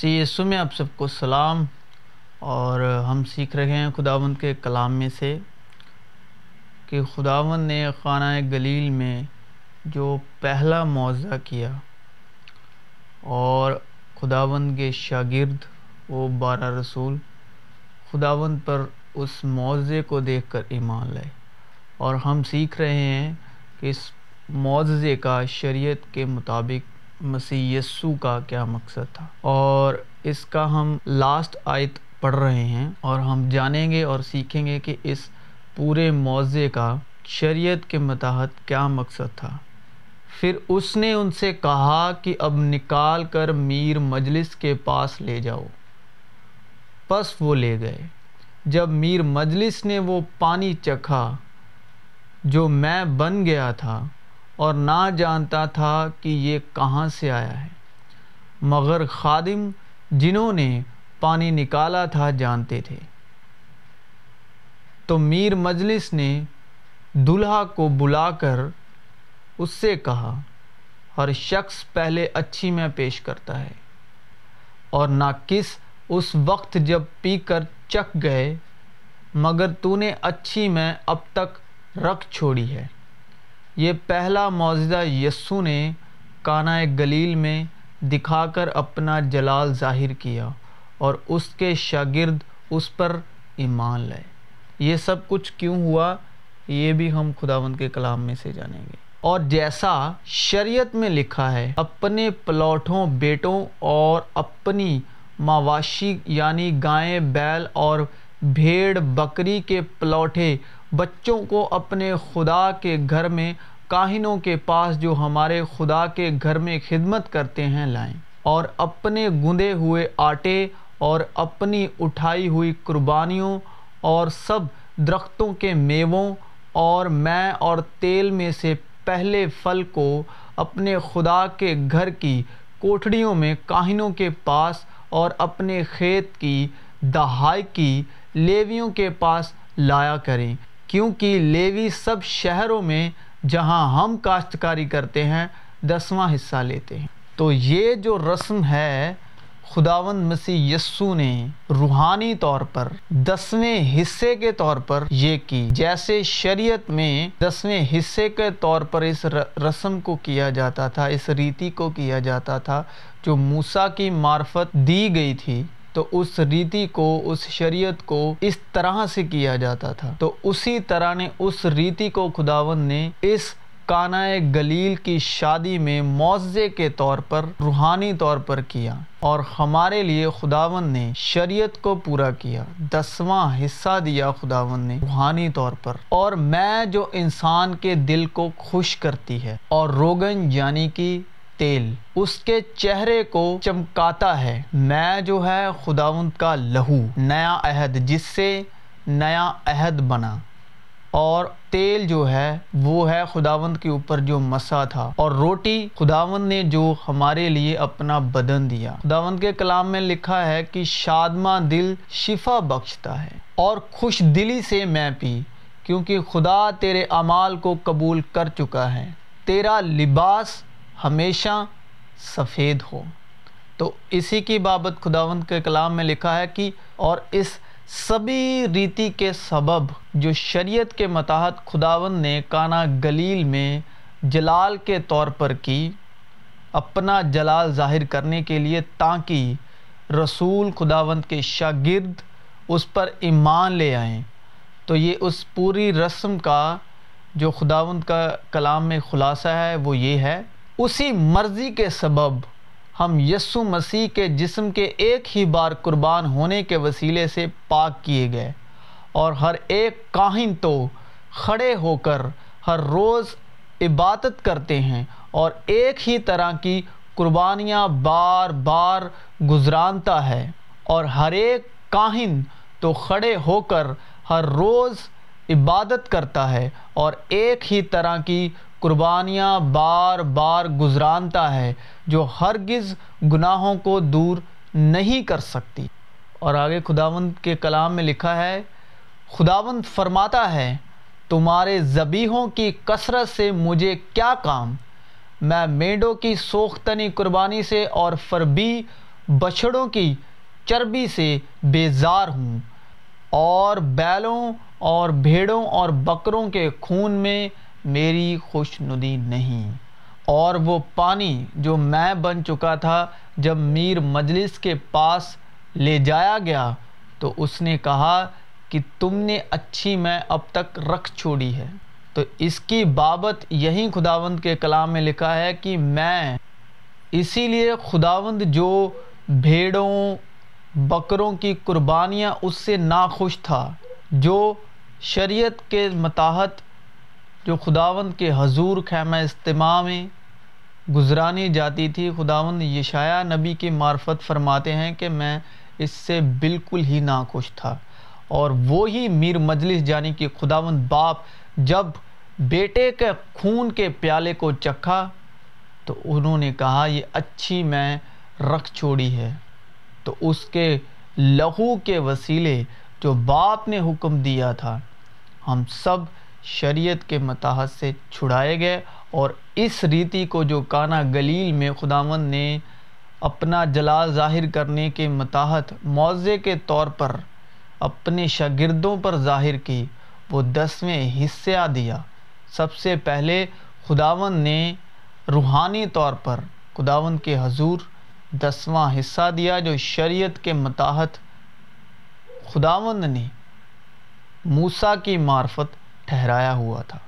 سی یسو میں آپ سب کو سلام۔ اور ہم سیکھ رہے ہیں خداوند کے کلام میں سے کہ خداوند نے خانہ گلیل میں جو پہلا معاوضہ کیا اور خداوند کے شاگرد وہ بارہ رسول خداوند پر اس معاوضے کو دیکھ کر ایمان لائے۔ اور ہم سیکھ رہے ہیں کہ اس معاوضے کا شریعت کے مطابق مسیح یسو کا کیا مقصد تھا۔ اور اس کا ہم لاسٹ آیت پڑھ رہے ہیں اور ہم جانیں گے اور سیکھیں گے کہ اس پورے معاوضے کا شریعت کے متحد کیا مقصد تھا۔ پھر اس نے ان سے کہا کہ اب نکال کر میر مجلس کے پاس لے جاؤ۔ پس وہ لے گئے۔ جب میر مجلس نے وہ پانی چکھا جو میں بن گیا تھا اور نہ جانتا تھا کہ یہ کہاں سے آیا ہے۔ مگر خادم جنہوں نے پانی نکالا تھا جانتے تھے۔ تو میر مجلس نے دلہا کو بلا کر اس سے کہا، ہر شخص پہلے اچھی میں پیش کرتا ہے۔ اور نہ کس اس وقت جب پی کر چک گئے، مگر تو نے اچھی میں اب تک رکھ چھوڑی ہے۔ یہ پہلا معجزہ یسو نے کانہ گلیل میں دکھا کر اپنا جلال ظاہر کیا اور اس کے شاگرد اس پر ایمان لائے۔ یہ سب کچھ کیوں ہوا؟ یہ بھی ہم خداوند کے کلام میں سے جانیں گے۔ اور جیسا شریعت میں لکھا ہے، اپنے پلاٹوں بیٹوں اور اپنی مواشی یعنی گائیں بیل اور بھیڑ بکری کے پلوٹے بچوں کو اپنے خدا کے گھر میں، کاہنوں کے پاس جو ہمارے خدا کے گھر میں خدمت کرتے ہیں، لائیں۔ اور اپنے گندے ہوئے آٹے اور اپنی اٹھائی ہوئی قربانیوں اور سب درختوں کے میووں اور میں اور تیل میں سے پہلے پھل کو اپنے خدا کے گھر کی کوٹھڑیوں میں کاہنوں کے پاس اور اپنے کھیت کی دہائی کی لیویوں کے پاس لایا کریں۔ کیونکہ لیوی سب شہروں میں جہاں ہم کاشتکاری کرتے ہیں، دسواں حصہ لیتے ہیں۔ تو یہ جو رسم ہے، خداوند مسیح یسو نے روحانی طور پر دسویں حصے کے طور پر یہ کی۔ جیسے شریعت میں دسویں حصے کے طور پر اس رسم کو کیا جاتا تھا، اس ریتی کو کیا جاتا تھا، جو موسیٰ کی معرفت دی گئی تھی تو اس ریتی کو، اس شریعت کو اس طرح سے کیا جاتا تھا۔ تو اسی طرح نے اس ریتی کو خداون نے اس کانہ گلیل کی شادی میں معزے کے طور پر، روحانی طور پر کیا۔ اور ہمارے لیے خداون نے شریعت کو پورا کیا۔ دسواں حصہ دیا خداون نے روحانی طور پر۔ اور میں جو انسان کے دل کو خوش کرتی ہے اور روگن یعنی کہ تیل اس کے چہرے کو چمکاتا ہے۔ میں جو ہے خداوند کا لہو، نیا عہد، جس سے نیا عہد بنا۔ اور تیل جو ہے، وہ ہے خداوند کے اوپر جو مسا تھا۔ اور روٹی خداوند نے جو ہمارے لیے اپنا بدن دیا۔ خداوند کے کلام میں لکھا ہے کہ شادمہ دل شفا بخشتا ہے۔ اور خوش دلی سے میں پی، کیونکہ خدا تیرے اعمال کو قبول کر چکا ہے۔ تیرا لباس ہمیشہ سفید ہو۔ تو اسی کی بابت خداوند کے کلام میں لکھا ہے کہ اور اس سبھی ریتی کے سبب جو شریعت کے متحد خداوند نے کانا گلیل میں جلال کے طور پر کی، اپنا جلال ظاہر کرنے کے لیے تاکہ رسول خداوند کے شاگرد اس پر ایمان لے آئیں۔ تو یہ اس پوری رسم کا جو خداوند کا کلام میں خلاصہ ہے وہ یہ ہے اسی مرضی کے سبب ہم یسو مسیح کے جسم کے ایک ہی بار قربان ہونے کے وسیلے سے پاک کیے گئے اور ہر ایک کاہن تو کھڑے ہو کر ہر روز عبادت کرتے ہیں اور ایک ہی طرح کی قربانیاں بار بار گزرانتا ہے اور ہر ایک کاہن تو کھڑے ہو کر ہر روز عبادت کرتا ہے اور ایک ہی طرح کی قربانیاں بار بار گزرانتا ہے جو ہرگز گناہوں کو دور نہیں کر سکتی۔ اور آگے خداوند کے کلام میں لکھا ہے، خداوند فرماتا ہے، تمہارے زبیحوں کی کثرت سے مجھے کیا کام؟ میں میڈوں کی سوختنی قربانی سے اور فربی بچھڑوں کی چربی سے بیزار ہوں۔ اور بیلوں اور بھیڑوں اور بکروں کے خون میں میری خوش ندی نہیں۔ اور وہ پانی جو میں بن چکا تھا جب میر مجلس کے پاس لے جایا گیا، تو اس نے کہا کہ تم نے اچھی میں اب تک رکھ چھوڑی ہے۔ تو اس کی بابت یہی خداوند کے کلام میں لکھا ہے کہ میں اسی لیے خداوند جو بھیڑوں، بکروں کی قربانیاں اس سے ناخوش تھا، جو شریعت کے متاحت جو خداوند کے حضور خیمہ اجتماع میں گزرانی جاتی تھی، خداوند یشایہ نبی کی معرفت فرماتے ہیں کہ میں اس سے بالکل ہی ناخوش تھا۔ اور وہی میر مجلس جانی کہ خداوند باپ جب بیٹے کے خون کے پیالے کو چکھا تو انہوں نے کہا، یہ اچھی میں رکھ چھوڑی ہے۔ تو اس کے لہو کے وسیلے جو باپ نے حکم دیا تھا، ہم سب شریعت کے متحد سے چھڑائے گئے اور اس ریتی کو جو کانا گلیل میں خداون نے اپنا جلال ظاہر کرنے کے متحد معوضے کے طور پر اپنے شاگردوں پر ظاہر کی، وہ دسویں حصہ دیا۔ سب سے پہلے خداون نے روحانی طور پر خداون کے حضور دسواں حصہ دیا جو شریعت کے متحد خداوند نے موسیٰ کی معرفت ٹھہرایا ہوا تھا۔